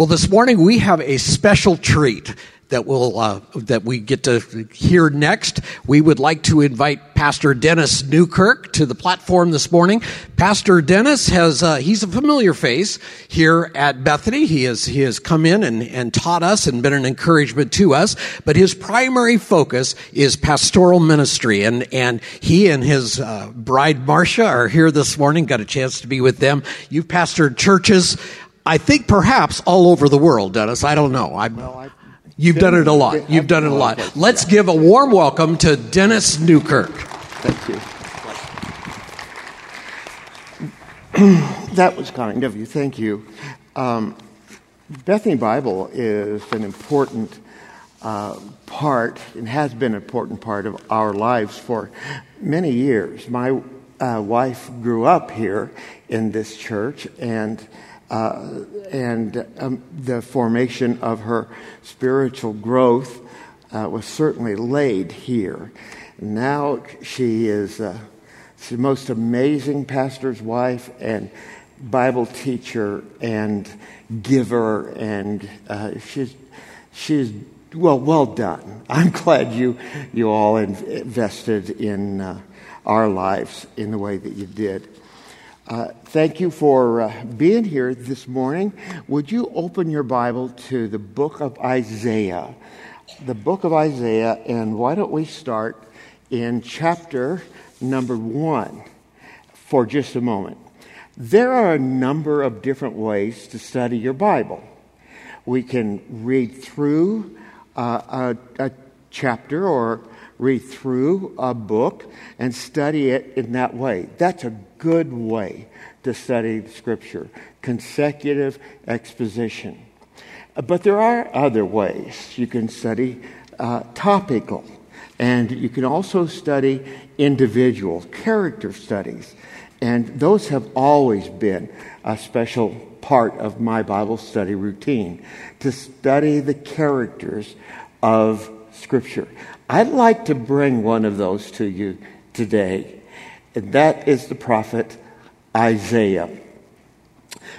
Well, this morning we have a special treat that will uh, that we get to hear next. We would like to invite Pastor Dennis Newkirk to the platform this morning. Pastor Dennis has uh, he's a familiar face here at Bethany. He has he has come in and, and taught us and been an encouragement to us. But his primary focus is pastoral ministry, and and he and his uh, bride Marcia are here this morning. Got a chance to be with them. You've pastored churches. I think perhaps all over the world, Dennis. I don't know. Well, you've done it a lot. You've done it a lot. Let's give a warm welcome to Dennis Newkirk. Thank you. that was kind of you. Thank you. Um, Bethany Bible is an important uh, part and has been an important part of our lives for many years. My uh, wife grew up here in this church and uh, and um, the formation of her spiritual growth uh, was certainly laid here. Now she is uh, the most amazing pastor's wife and Bible teacher and giver, and uh, she's she's well well done. I'm glad you you all invested in uh, our lives in the way that you did. Uh, thank you for uh, being here this morning. Would you open your Bible to the book of Isaiah? The book of Isaiah, and why don't we start in chapter number one for just a moment? There are a number of different ways to study your Bible. We can read through uh, a, a chapter or read through a book and study it in that way. That's a good way to study Scripture consecutive exposition. But there are other ways you can study uh, topical, and you can also study individual character studies. And those have always been a special part of my Bible study routine to study the characters of Scripture. I'd like to bring one of those to you today, and that is the prophet Isaiah.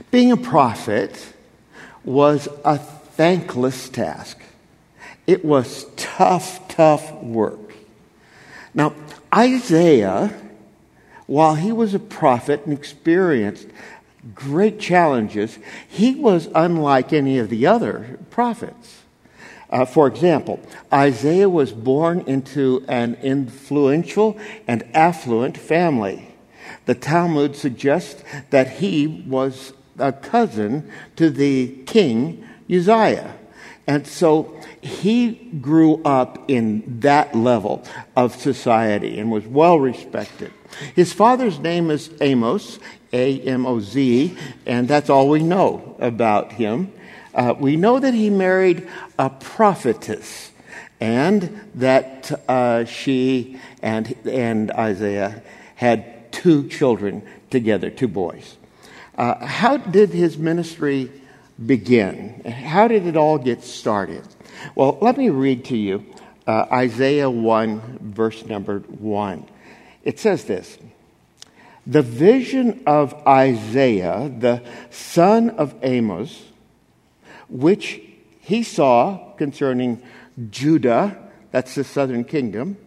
Being a prophet was a thankless task. It was tough, tough work. Now, Isaiah, while he was a prophet and experienced great challenges, he was unlike any of the other prophets. Uh, for example, Isaiah was born into an influential and affluent family. The Talmud suggests that he was a cousin to the king Uzziah. And so he grew up in that level of society and was well respected. His father's name is Amoz, A M O Z, and that's all we know about him. Uh, we know that he married a prophetess and that uh, she and, and Isaiah had two children together, two boys. Uh, how did his ministry begin? How did it all get started? Well, let me read to you uh, Isaiah 1, verse number 1. It says this The vision of Isaiah, the son of Amoz, which he saw concerning Judah, that's the southern kingdom,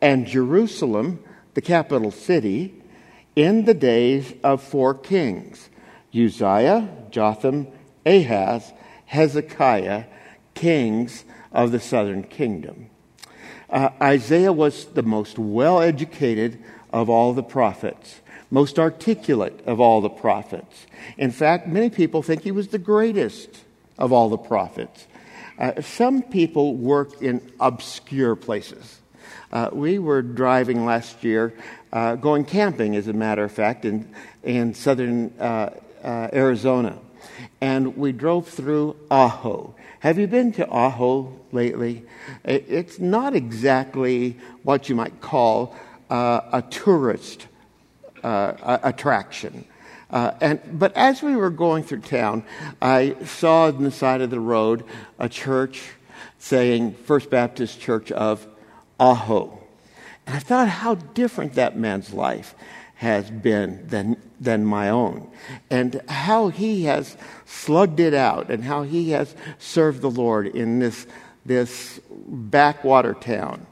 and Jerusalem, the capital city, in the days of four kings Uzziah, Jotham, Ahaz, Hezekiah, kings of the southern kingdom. Uh, Isaiah was the most well educated of all the prophets, most articulate of all the prophets. In fact, many people think he was the greatest of all the prophets. Uh, some people work in obscure places. Uh, we were driving last year, uh, going camping, as a matter of fact, in, in southern uh, uh, Arizona. And we drove through Ajo. Have you been to Ajo lately? It's not exactly what you might call uh, a tourist attraction. Uh, and, but as we were going through town, I saw on the side of the road a church saying First Baptist Church of Ajo. And I thought how different that man's life has been than, than my own, and how he has slugged it out, and how he has served the Lord in this, this backwater town.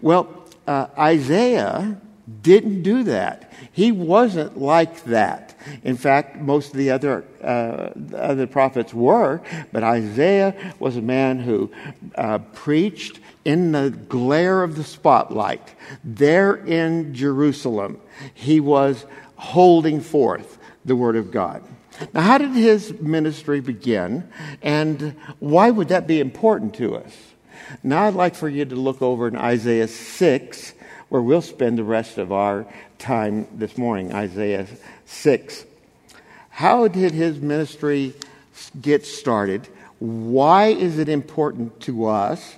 Well, uh, Isaiah didn't do that. He wasn't like that. In fact, most of the other, uh, other prophets were, but Isaiah was a man who uh, preached in the glare of the spotlight, there in Jerusalem, he was holding forth the Word of God. Now, how did his ministry begin, and why would that be important to us? Now, I'd like for you to look over in Isaiah 6, where we'll spend the rest of our time this morning. Isaiah 6. How did his ministry get started? Why is it important to us?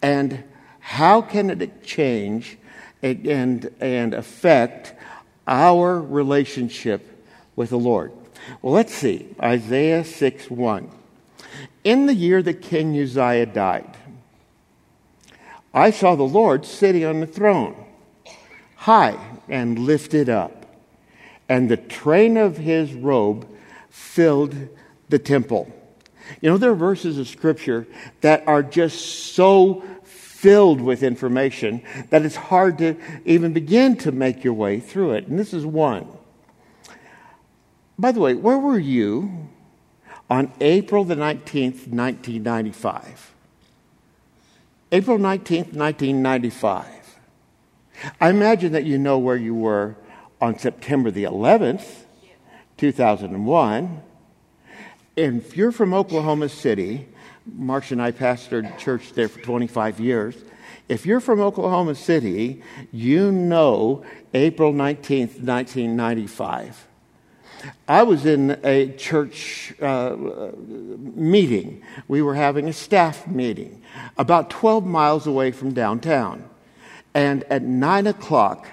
And how can it change and, and affect our relationship with the Lord? Well, let's see. Isaiah 6 1. In the year that King Uzziah died, I saw the Lord sitting on the throne, high and lifted up, and the train of his robe filled the temple. You know, there are verses of Scripture that are just so filled with information that it's hard to even begin to make your way through it. And this is one. By the way, where were you on April the 19th, 1995? April 19th, 1995. I imagine that you know where you were on September the 11th, 2001. If you're from Oklahoma City, Marsh and I pastored church there for 25 years. If you're from Oklahoma City, you know April 19th, 1995. I was in a church uh, meeting. We were having a staff meeting about 12 miles away from downtown. And at 9 o'clock,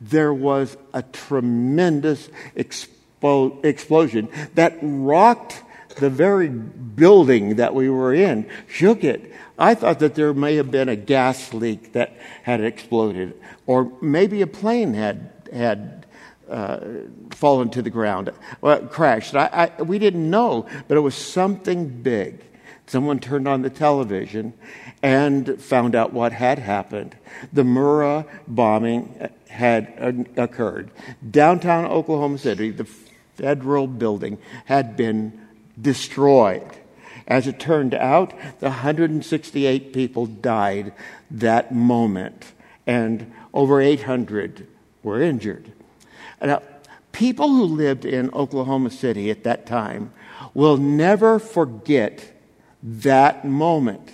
there was a tremendous expo- explosion that rocked the very building that we were in shook it. I thought that there may have been a gas leak that had exploded, or maybe a plane had had uh, fallen to the ground, well, crashed. I, I, we didn't know, but it was something big. Someone turned on the television and found out what had happened. The Murrah bombing had occurred. Downtown Oklahoma City, the federal building had been destroyed. As it turned out, the 168 people died that moment, and over 800 were injured. Now, people who lived in Oklahoma City at that time will never forget that moment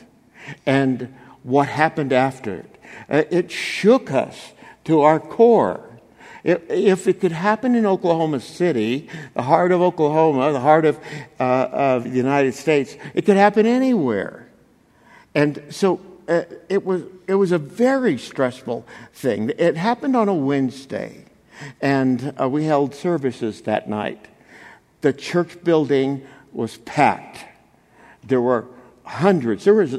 and what happened after it. Uh, it shook us to our core. If it could happen in Oklahoma City, the heart of Oklahoma, the heart of, uh, of the United States, it could happen anywhere. And so uh, it, was, it was a very stressful thing. It happened on a Wednesday, and uh, we held services that night. The church building was packed. There were hundreds, there was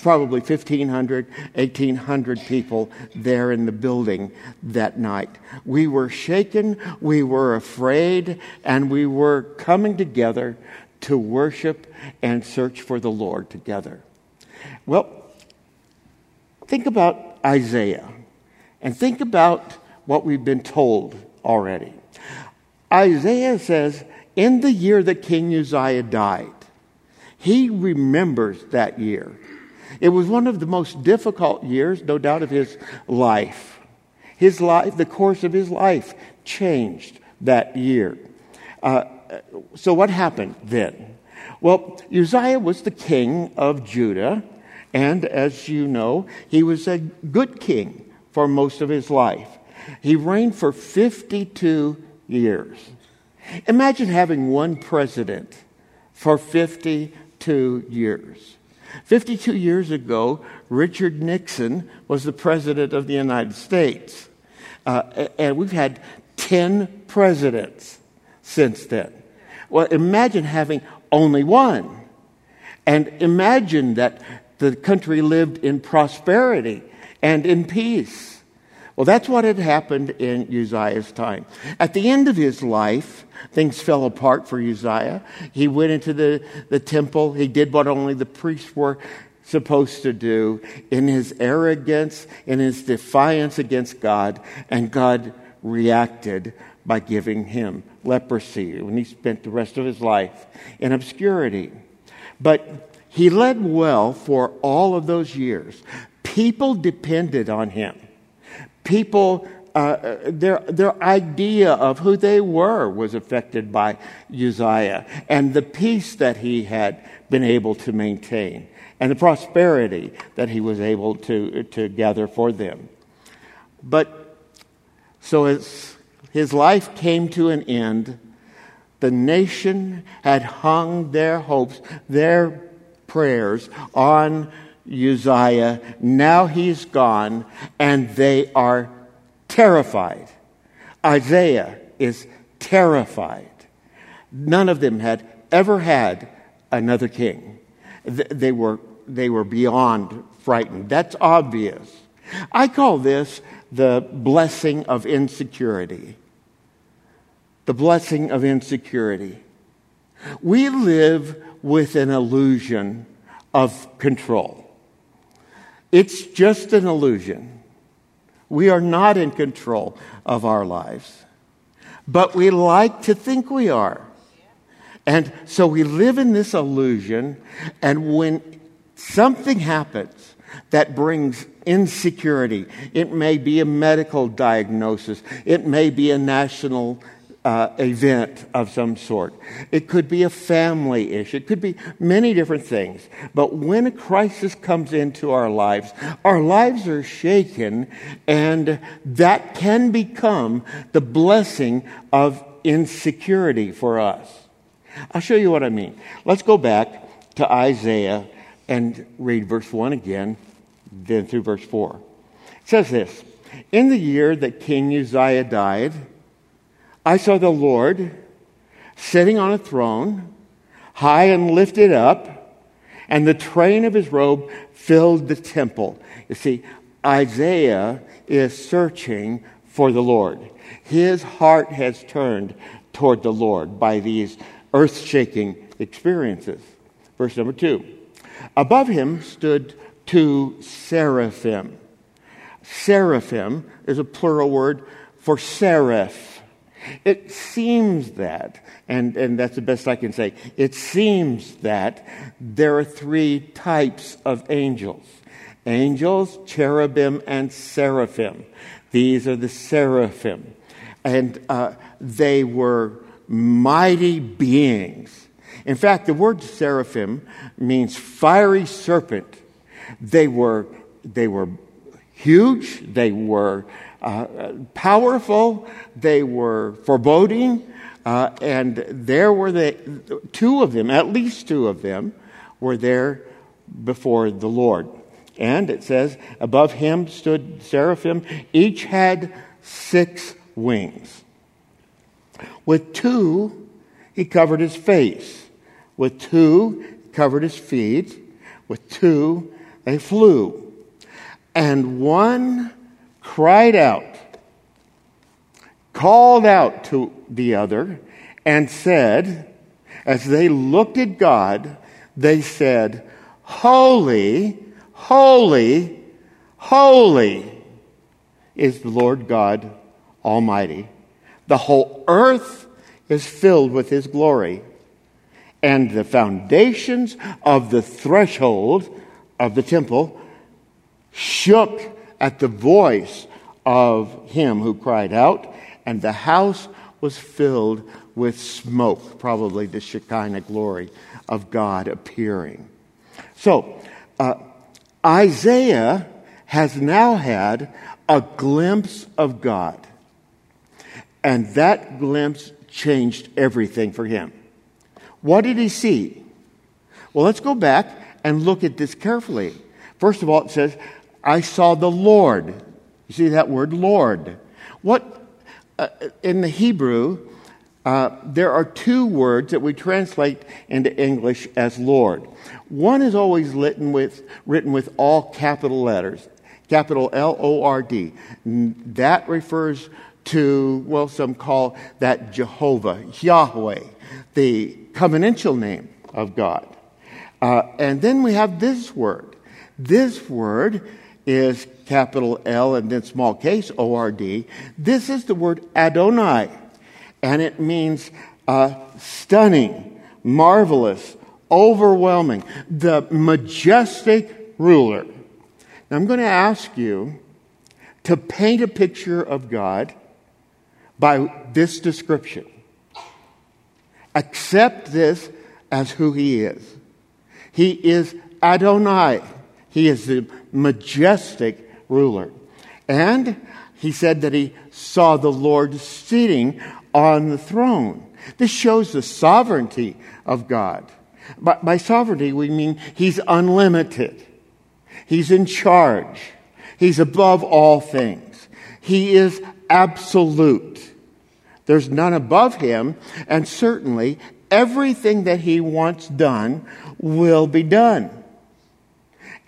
probably 1,500, 1,800 people there in the building that night. We were shaken, we were afraid, and we were coming together to worship and search for the Lord together. Well, think about Isaiah and think about what we've been told already. Isaiah says, In the year that King Uzziah died, he remembers that year. It was one of the most difficult years, no doubt, of his life. His life, the course of his life, changed that year. Uh, so, what happened then? Well, Uzziah was the king of Judah, and as you know, he was a good king for most of his life. He reigned for 52 years. Imagine having one president for 52 years. 52 years ago, Richard Nixon was the President of the United States. Uh, and we've had 10 presidents since then. Well, imagine having only one. And imagine that the country lived in prosperity and in peace. Well, that's what had happened in Uzziah's time. At the end of his life, things fell apart for Uzziah. He went into the, the temple. He did what only the priests were supposed to do in his arrogance, in his defiance against God, and God reacted by giving him leprosy when he spent the rest of his life in obscurity. But he led well for all of those years. People depended on him people, uh, their, their idea of who they were was affected by Uzziah and the peace that he had been able to maintain and the prosperity that he was able to, to gather for them. But so as his life came to an end, the nation had hung their hopes, their prayers on Uzziah. Now he's gone, and they are terrified. Isaiah is terrified. None of them had ever had another king. They were, they were beyond frightened. That's obvious. I call this the blessing of insecurity. The blessing of insecurity. We live with an illusion of control. It's just an illusion. We are not in control of our lives, but we like to think we are. And so we live in this illusion, and when something happens that brings insecurity, it may be a medical diagnosis, it may be a national uh, event of some sort. It could be a family issue. It could be many different things. But when a crisis comes into our lives, our lives are shaken, and that can become the blessing of insecurity for us. I'll show you what I mean. Let's go back to Isaiah and read verse 1 again, then through verse 4. It says this In the year that King Uzziah died, I saw the Lord sitting on a throne, high and lifted up, and the train of his robe filled the temple. You see, Isaiah is searching for the Lord. His heart has turned toward the Lord by these earth shaking experiences. Verse number two. Above him stood two seraphim. Seraphim is a plural word for seraph. It seems that, and, and that's the best I can say, it seems that there are three types of angels angels, cherubim, and seraphim. These are the seraphim. And uh, they were mighty beings. In fact, the word seraphim means fiery serpent. They were, they were huge, they were uh, powerful, they were foreboding, uh, and there were the two of them, at least two of them, were there before the Lord. And it says, above him stood seraphim, each had six wings. With two, he covered his face. With two, he covered his feet. With two, they flew. And one cried out, called out to the other, and said, as they looked at God, they said, Holy, holy, holy is the Lord God Almighty. The whole earth is filled with His glory. And the foundations of the threshold of the temple shook at the voice of him who cried out, and the house was filled with smoke, probably the Shekinah glory of God appearing. So, uh, Isaiah has now had a glimpse of God. And that glimpse changed everything for him. What did he see? Well, let's go back and look at this carefully. First of all, it says, I saw the Lord. You see that word, Lord. What, uh, in the Hebrew, uh, there are two words that we translate into English as Lord. One is always written with, written with all capital letters capital L O R D. That refers to, well, some call that Jehovah, Yahweh, the covenantal name of God. Uh, and then we have this word. This word is capital L and then small case O R D. This is the word Adonai, and it means uh, stunning, marvelous, overwhelming, the majestic ruler. Now, I'm going to ask you to paint a picture of God by this description. Accept this as who He is. He is Adonai. He is the majestic ruler. And he said that he saw the Lord sitting on the throne. This shows the sovereignty of God. By, by sovereignty, we mean he's unlimited. He's in charge. He's above all things. He is absolute. There's none above him, and certainly everything that he wants done will be done.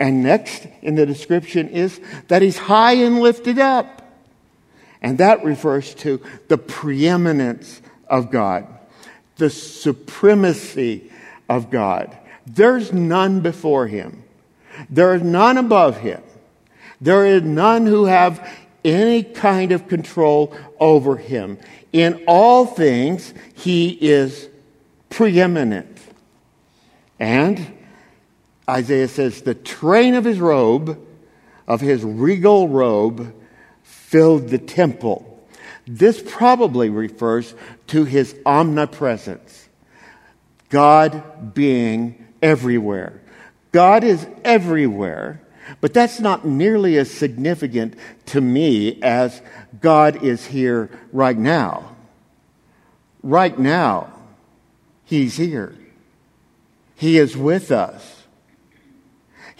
And next in the description is that he's high and lifted up. And that refers to the preeminence of God, the supremacy of God. There's none before him. There is none above him. There is none who have any kind of control over him. In all things, he is preeminent. And Isaiah says, the train of his robe, of his regal robe, filled the temple. This probably refers to his omnipresence. God being everywhere. God is everywhere, but that's not nearly as significant to me as God is here right now. Right now, He's here. He is with us.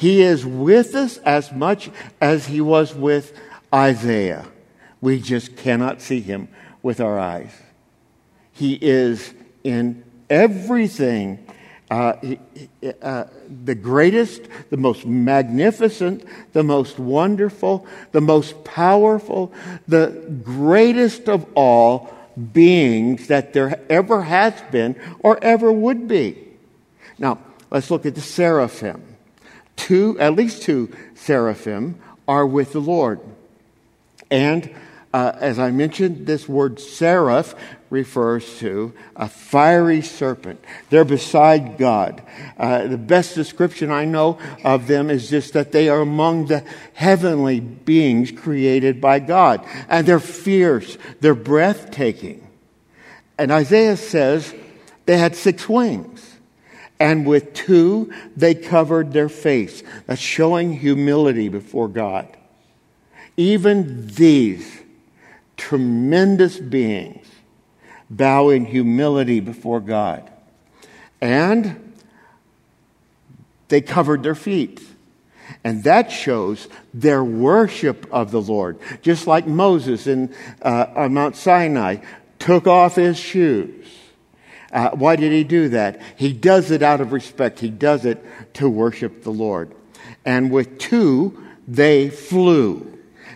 He is with us as much as He was with Isaiah. We just cannot see Him with our eyes. He is in everything uh, uh, the greatest, the most magnificent, the most wonderful, the most powerful, the greatest of all beings that there ever has been or ever would be. Now, let's look at the seraphim. Two, at least two seraphim are with the Lord. And uh, as I mentioned, this word seraph refers to a fiery serpent. They're beside God. Uh, the best description I know of them is just that they are among the heavenly beings created by God. And they're fierce, they're breathtaking. And Isaiah says they had six wings. And with two, they covered their face. That's showing humility before God. Even these tremendous beings bow in humility before God. And they covered their feet. And that shows their worship of the Lord. Just like Moses in, uh, on Mount Sinai took off his shoes. Uh, why did he do that? He does it out of respect. He does it to worship the Lord. And with two, they flew.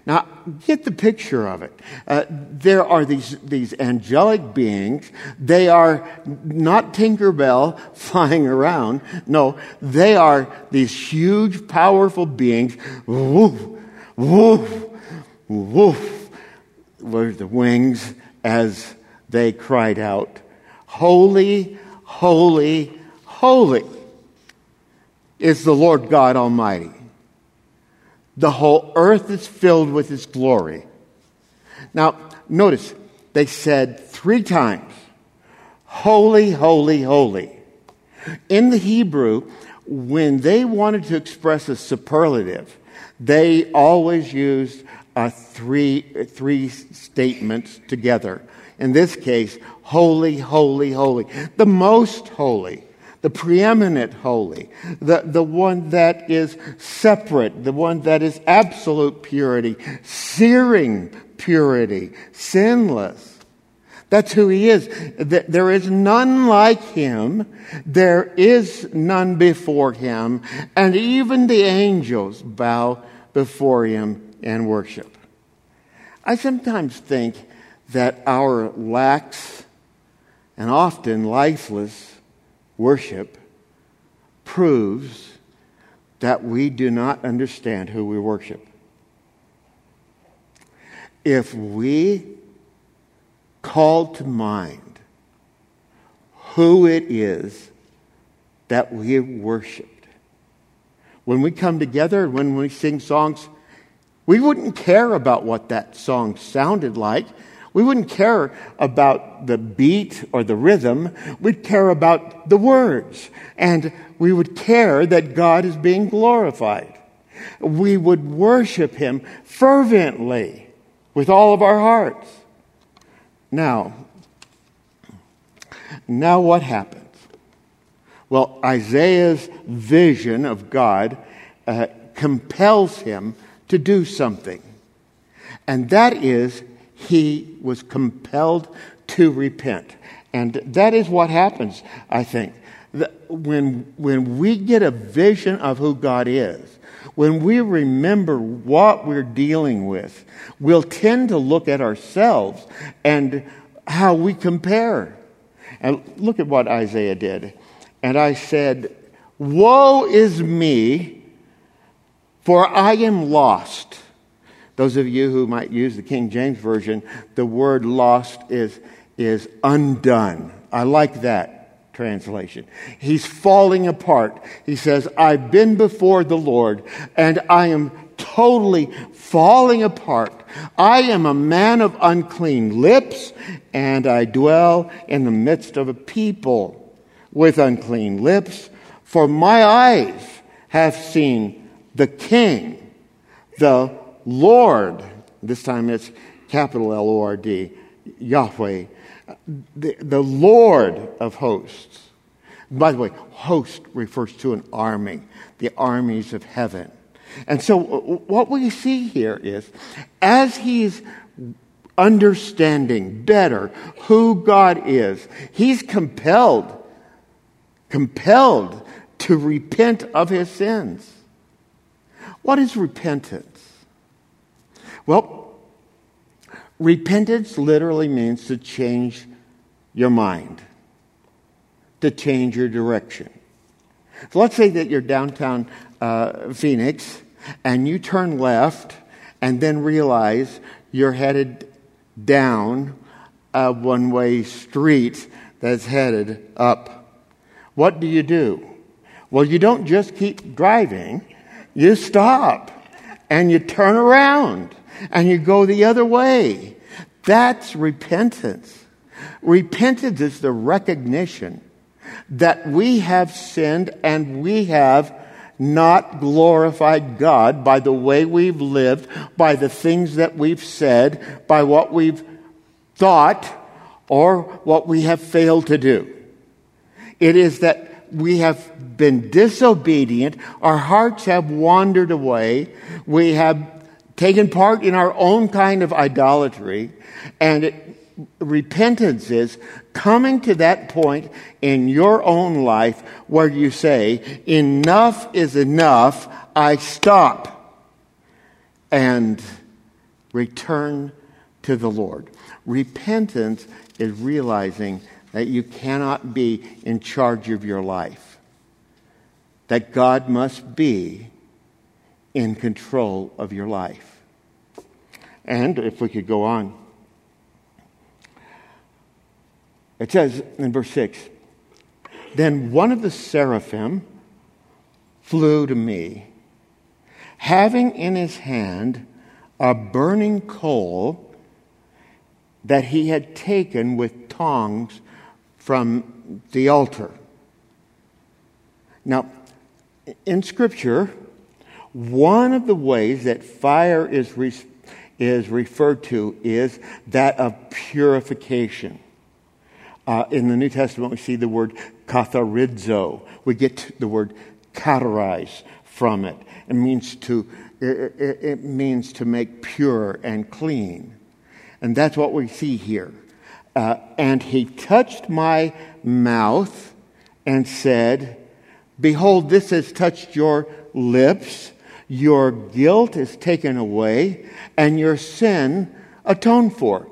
Now, get the picture of it. Uh, there are these, these angelic beings. They are not Tinkerbell flying around. No, they are these huge, powerful beings. Woof, woof, woof, were the wings as they cried out, Holy, holy, holy is the Lord God Almighty. The whole earth is filled with His glory. Now, notice, they said three times, Holy, holy, holy. In the Hebrew, when they wanted to express a superlative, they always used uh, three, three statements together. In this case, holy, holy, holy. The most holy the preeminent holy, the, the one that is separate, the one that is absolute purity, searing purity, sinless. That's who he is. There is none like him. There is none before him. And even the angels bow before him and worship. I sometimes think that our lax and often lifeless worship proves that we do not understand who we worship. If we call to mind who it is that we worshiped, when we come together, and when we sing songs, we wouldn't care about what that song sounded like. We wouldn't care about the beat or the rhythm. We'd care about the words. And we would care that God is being glorified. We would worship Him fervently with all of our hearts. Now, now what happens? Well, Isaiah's vision of God uh, compels him to do something. And that is, he was compelled to repent. And that is what happens, I think. When, when we get a vision of who God is, when we remember what we're dealing with, we'll tend to look at ourselves and how we compare. And look at what Isaiah did. And I said, Woe is me, for I am lost. Those of you who might use the King James Version, the word lost is, is undone. I like that translation. He's falling apart. He says, I've been before the Lord and I am totally falling apart. I am a man of unclean lips and I dwell in the midst of a people with unclean lips. For my eyes have seen the King, the Lord, this time it's capital L O R D, Yahweh, the, the Lord of hosts. By the way, host refers to an army, the armies of heaven. And so what we see here is as he's understanding better who God is, he's compelled, compelled to repent of his sins. What is repentance? Well, repentance literally means to change your mind, to change your direction. So let's say that you're downtown uh, Phoenix and you turn left and then realize you're headed down a one way street that's headed up. What do you do? Well, you don't just keep driving you stop and you turn around and you go the other way. That's repentance. Repentance is the recognition that we have sinned and we have not glorified God by the way we've lived, by the things that we've said, by what we've thought, or what we have failed to do. It is that we have been disobedient. Our hearts have wandered away. We have taken part in our own kind of idolatry. And it, repentance is coming to that point in your own life where you say, enough is enough. I stop and return to the Lord. Repentance is realizing that you cannot be in charge of your life, that God must be in control of your life. And if we could go on, it says in verse 6 Then one of the seraphim flew to me, having in his hand a burning coal that he had taken with tongs from the altar. Now, in Scripture, one of the ways that fire is, re- is referred to is that of purification. Uh, in the New Testament, we see the word katharizo. We get the word katharize from it. It means to, it, it, it means to make pure and clean. And that's what we see here. Uh, and he touched my mouth and said, Behold, this has touched your lips. Your guilt is taken away and your sin atoned for.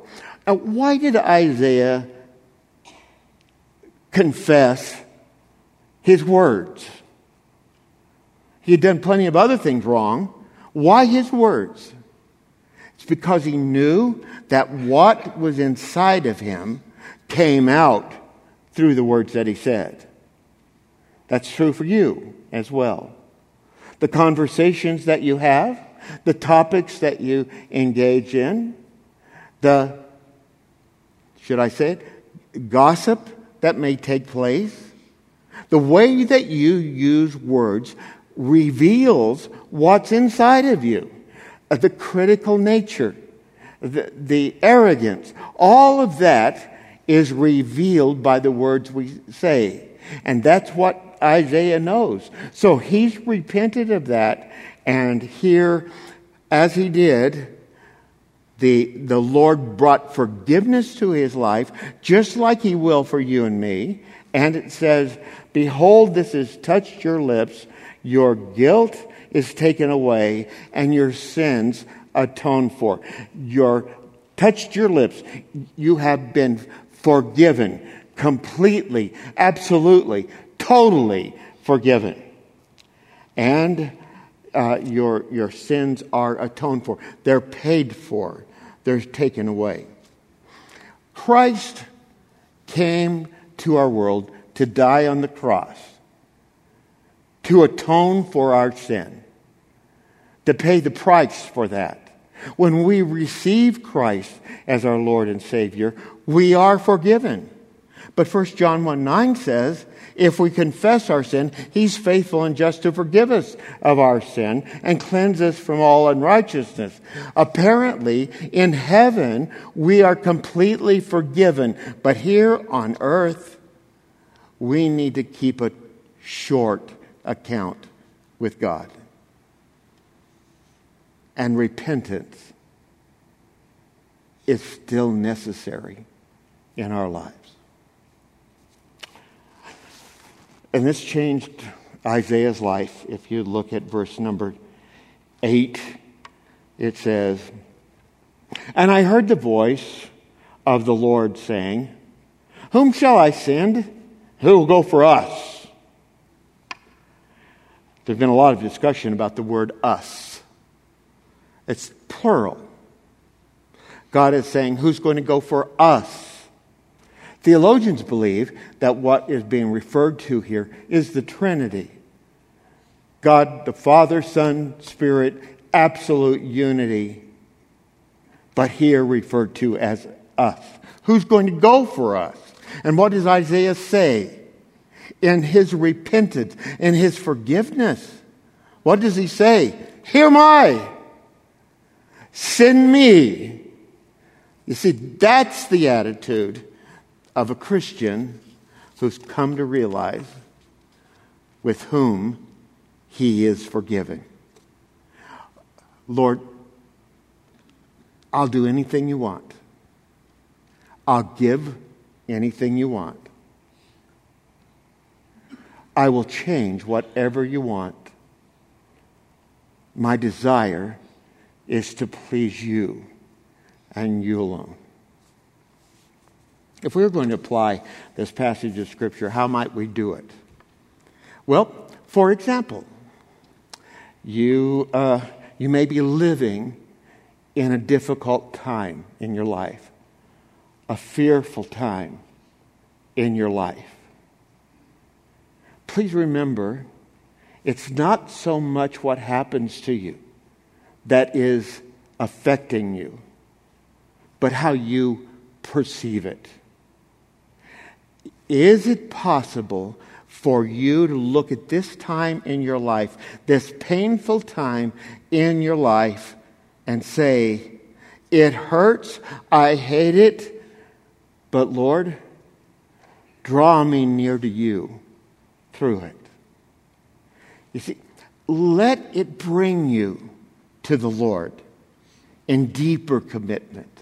Now, why did Isaiah confess his words? He had done plenty of other things wrong. Why his words? It's because he knew that what was inside of him came out through the words that he said. That's true for you as well. The conversations that you have, the topics that you engage in, the, should I say it, gossip that may take place, the way that you use words reveals what's inside of you uh, the critical nature, the, the arrogance, all of that is revealed by the words we say. And that's what Isaiah knows. So he's repented of that, and here, as he did, the, the Lord brought forgiveness to his life, just like he will for you and me. And it says, Behold, this has touched your lips, your guilt is taken away, and your sins atoned for. Your touched your lips. You have been forgiven completely, absolutely, totally forgiven. And uh, your, your sins are atoned for. They're paid for. They're taken away. Christ came to our world to die on the cross, to atone for our sin, to pay the price for that. When we receive Christ as our Lord and Savior, we are forgiven. But 1 John 1 9 says, if we confess our sin, He's faithful and just to forgive us of our sin and cleanse us from all unrighteousness. Apparently, in heaven, we are completely forgiven. But here on earth, we need to keep a short account with God. And repentance is still necessary in our lives. And this changed Isaiah's life. If you look at verse number 8, it says, And I heard the voice of the Lord saying, Whom shall I send? Who will go for us? There's been a lot of discussion about the word us. It's plural. God is saying, Who's going to go for us? Theologians believe that what is being referred to here is the Trinity God, the Father, Son, Spirit, absolute unity, but here referred to as us. Who's going to go for us? And what does Isaiah say? In his repentance, in his forgiveness, what does he say? Here am I. Send me. You see, that's the attitude of a Christian who's come to realize with whom he is forgiven. Lord, I'll do anything you want. I'll give anything you want. I will change whatever you want. My desire is to please you and you alone. If we were going to apply this passage of Scripture, how might we do it? Well, for example, you, uh, you may be living in a difficult time in your life, a fearful time in your life. Please remember, it's not so much what happens to you that is affecting you, but how you perceive it. Is it possible for you to look at this time in your life, this painful time in your life, and say, It hurts, I hate it, but Lord, draw me near to you through it? You see, let it bring you to the Lord in deeper commitment.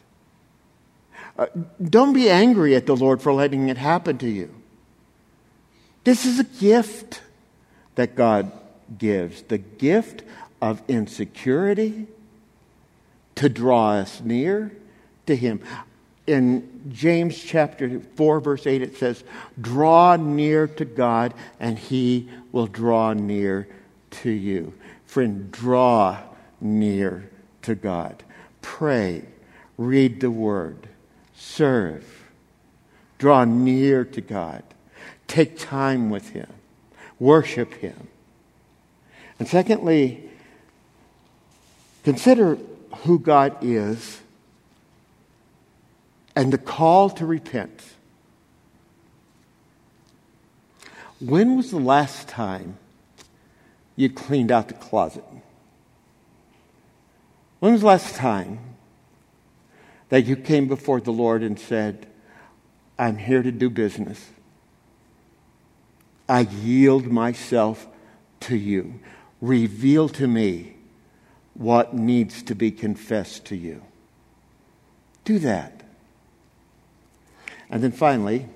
Uh, don't be angry at the Lord for letting it happen to you. This is a gift that God gives the gift of insecurity to draw us near to Him. In James chapter 4, verse 8, it says, Draw near to God, and He will draw near to you. Friend, draw near to God. Pray, read the Word, serve, draw near to God, take time with Him, worship Him. And secondly, consider who God is and the call to repent. When was the last time you cleaned out the closet? When was the last time that you came before the Lord and said, I'm here to do business? I yield myself to you. Reveal to me what needs to be confessed to you. Do that. And then finally,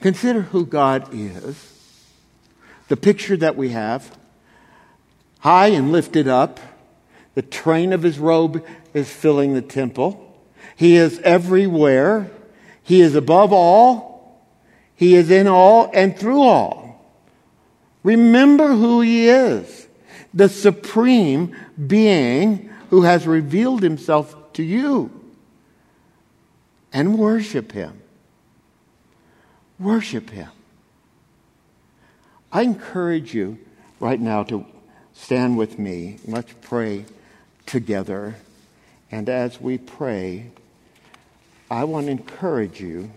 consider who God is. The picture that we have high and lifted up, the train of his robe is filling the temple. He is everywhere. He is above all. He is in all and through all. Remember who he is the supreme being who has revealed himself to you. And worship him. Worship him. I encourage you right now to stand with me. Let's pray together. And as we pray, I want to encourage you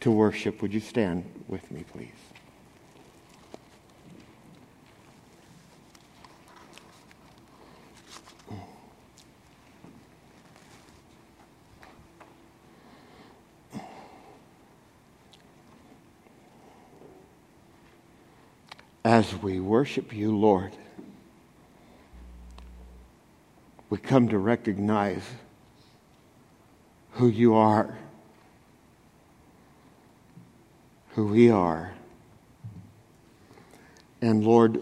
to worship. Would you stand with me, please? as we worship you, Lord, we come to recognize who you are, who we are. And Lord,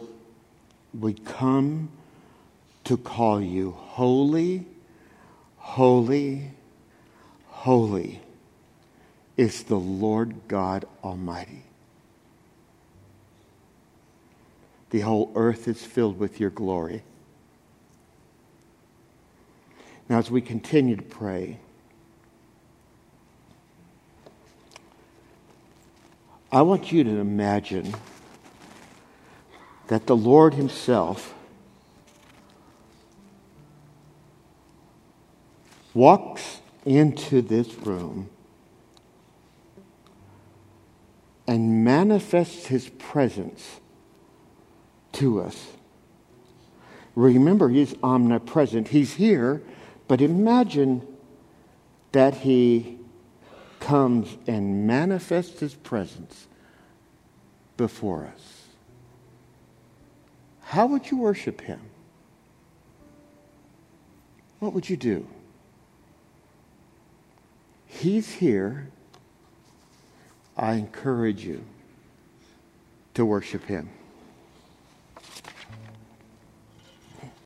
we come to call you holy, holy, holy is the Lord God Almighty. The whole earth is filled with your glory. Now, as we continue to pray, I want you to imagine that the Lord Himself walks into this room and manifests His presence to us. Remember, He's omnipresent. He's here, but imagine that He comes and manifests His presence before us. How would you worship Him? What would you do? He's here. I encourage you to worship Him.